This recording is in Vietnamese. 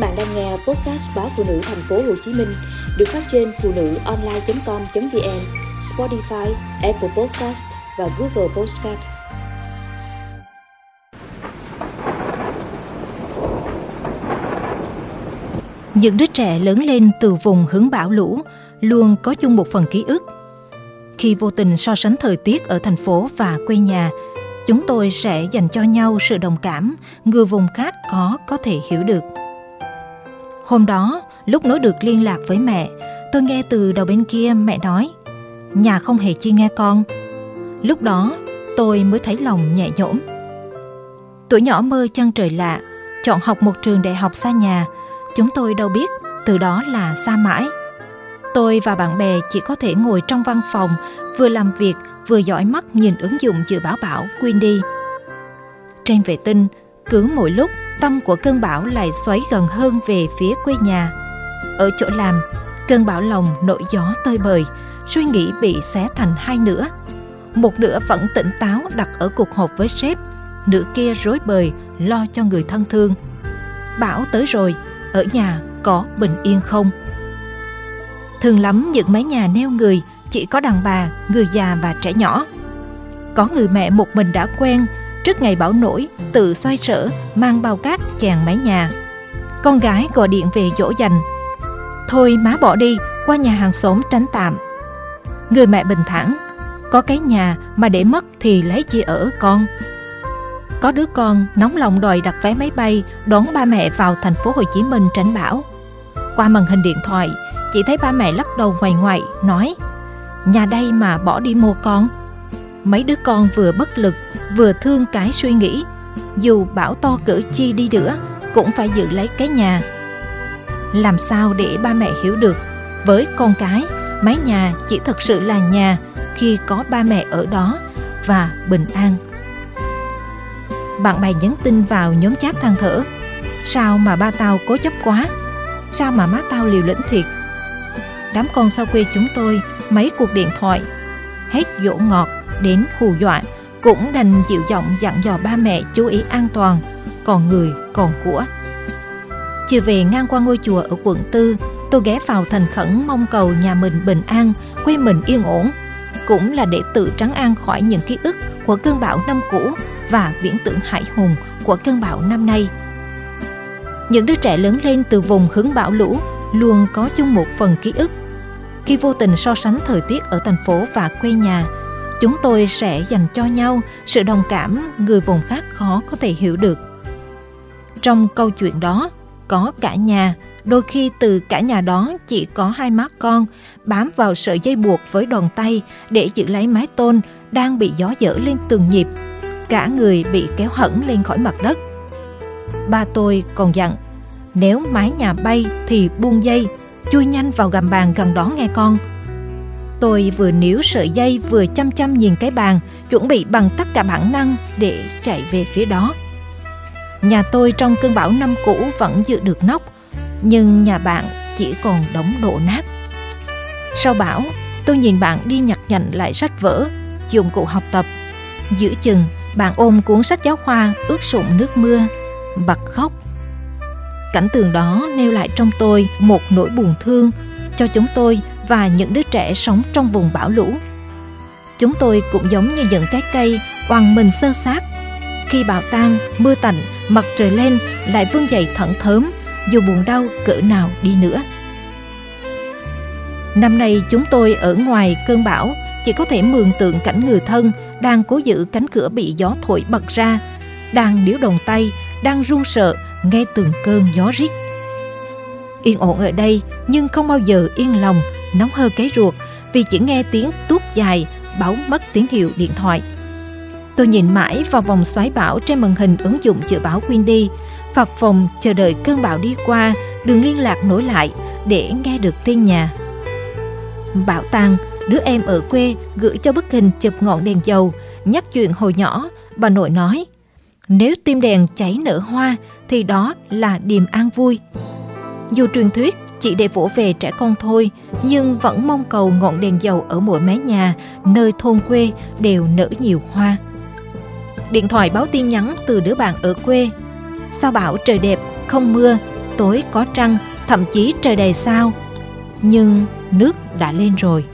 bạn đang nghe podcast báo phụ nữ thành phố Hồ Chí Minh được phát trên phụ nữ online.com.vn, Spotify, Apple Podcast và Google Podcast. Những đứa trẻ lớn lên từ vùng hứng bão lũ luôn có chung một phần ký ức. Khi vô tình so sánh thời tiết ở thành phố và quê nhà, chúng tôi sẽ dành cho nhau sự đồng cảm người vùng khác có có thể hiểu được. Hôm đó, lúc nối được liên lạc với mẹ, tôi nghe từ đầu bên kia mẹ nói Nhà không hề chi nghe con. Lúc đó, tôi mới thấy lòng nhẹ nhõm. Tuổi nhỏ mơ chân trời lạ, chọn học một trường đại học xa nhà, chúng tôi đâu biết từ đó là xa mãi. Tôi và bạn bè chỉ có thể ngồi trong văn phòng, vừa làm việc vừa dõi mắt nhìn ứng dụng dự báo bão Windy. Trên vệ tinh, cứ mỗi lúc tâm của cơn bão lại xoáy gần hơn về phía quê nhà. Ở chỗ làm, cơn bão lòng nổi gió tơi bời, suy nghĩ bị xé thành hai nửa. Một nửa vẫn tỉnh táo đặt ở cuộc họp với sếp, nửa kia rối bời lo cho người thân thương. Bão tới rồi, ở nhà có bình yên không? Thường lắm những mái nhà neo người chỉ có đàn bà, người già và trẻ nhỏ. Có người mẹ một mình đã quen trước ngày bão nổi tự xoay sở mang bao cát chèn mái nhà con gái gọi điện về dỗ dành thôi má bỏ đi qua nhà hàng xóm tránh tạm người mẹ bình thản có cái nhà mà để mất thì lấy chi ở con có đứa con nóng lòng đòi đặt vé máy bay đón ba mẹ vào thành phố Hồ Chí Minh tránh bão. Qua màn hình điện thoại, chỉ thấy ba mẹ lắc đầu ngoài ngoại nói: "Nhà đây mà bỏ đi mua con." Mấy đứa con vừa bất lực, vừa thương cái suy nghĩ. Dù bảo to cỡ chi đi nữa, cũng phải giữ lấy cái nhà. Làm sao để ba mẹ hiểu được? Với con cái, mái nhà chỉ thật sự là nhà khi có ba mẹ ở đó và bình an. Bạn bè nhắn tin vào nhóm chat than thở. Sao mà ba tao cố chấp quá? Sao mà má tao liều lĩnh thiệt? Đám con sau quê chúng tôi, mấy cuộc điện thoại, hết dỗ ngọt đến hù dọa, cũng đành dịu giọng dặn dò ba mẹ chú ý an toàn, còn người, còn của. Chiều về ngang qua ngôi chùa ở quận tư, tôi ghé vào thành khẩn mong cầu nhà mình bình an, quê mình yên ổn. Cũng là để tự trắng an khỏi những ký ức của cơn bão năm cũ và viễn tưởng hải hùng của cơn bão năm nay. Những đứa trẻ lớn lên từ vùng hứng bão lũ luôn có chung một phần ký ức. Khi vô tình so sánh thời tiết ở thành phố và quê nhà chúng tôi sẽ dành cho nhau sự đồng cảm người vùng khác khó có thể hiểu được. Trong câu chuyện đó, có cả nhà, đôi khi từ cả nhà đó chỉ có hai má con bám vào sợi dây buộc với đòn tay để giữ lấy mái tôn đang bị gió dở lên từng nhịp. Cả người bị kéo hẳn lên khỏi mặt đất. Ba tôi còn dặn, nếu mái nhà bay thì buông dây, chui nhanh vào gầm bàn gần đó nghe con – Tôi vừa níu sợi dây vừa chăm chăm nhìn cái bàn, chuẩn bị bằng tất cả bản năng để chạy về phía đó. Nhà tôi trong cơn bão năm cũ vẫn giữ được nóc, nhưng nhà bạn chỉ còn đống đổ nát. Sau bão, tôi nhìn bạn đi nhặt nhạnh lại sách vở, dụng cụ học tập. giữ chừng, bạn ôm cuốn sách giáo khoa ướt sũng nước mưa, bật khóc. Cảnh tường đó nêu lại trong tôi một nỗi buồn thương cho chúng tôi và những đứa trẻ sống trong vùng bão lũ. Chúng tôi cũng giống như những cái cây oằn mình sơ sát. Khi bão tan, mưa tạnh, mặt trời lên lại vươn dậy thẫn thớm, dù buồn đau cỡ nào đi nữa. Năm nay chúng tôi ở ngoài cơn bão chỉ có thể mường tượng cảnh người thân đang cố giữ cánh cửa bị gió thổi bật ra, đang điếu đồng tay, đang run sợ nghe từng cơn gió rít. Yên ổn ở đây nhưng không bao giờ yên lòng nóng hơ cái ruột vì chỉ nghe tiếng tuốt dài báo mất tín hiệu điện thoại. Tôi nhìn mãi vào vòng xoáy bão trên màn hình ứng dụng dự báo Windy, phập phòng chờ đợi cơn bão đi qua, đường liên lạc nối lại để nghe được tin nhà. Bão tan, đứa em ở quê gửi cho bức hình chụp ngọn đèn dầu, nhắc chuyện hồi nhỏ, bà nội nói, nếu tim đèn cháy nở hoa thì đó là điềm an vui. Dù truyền thuyết chỉ để vỗ về trẻ con thôi, nhưng vẫn mong cầu ngọn đèn dầu ở mỗi mái nhà, nơi thôn quê đều nở nhiều hoa. Điện thoại báo tin nhắn từ đứa bạn ở quê. Sao bảo trời đẹp, không mưa, tối có trăng, thậm chí trời đầy sao. Nhưng nước đã lên rồi.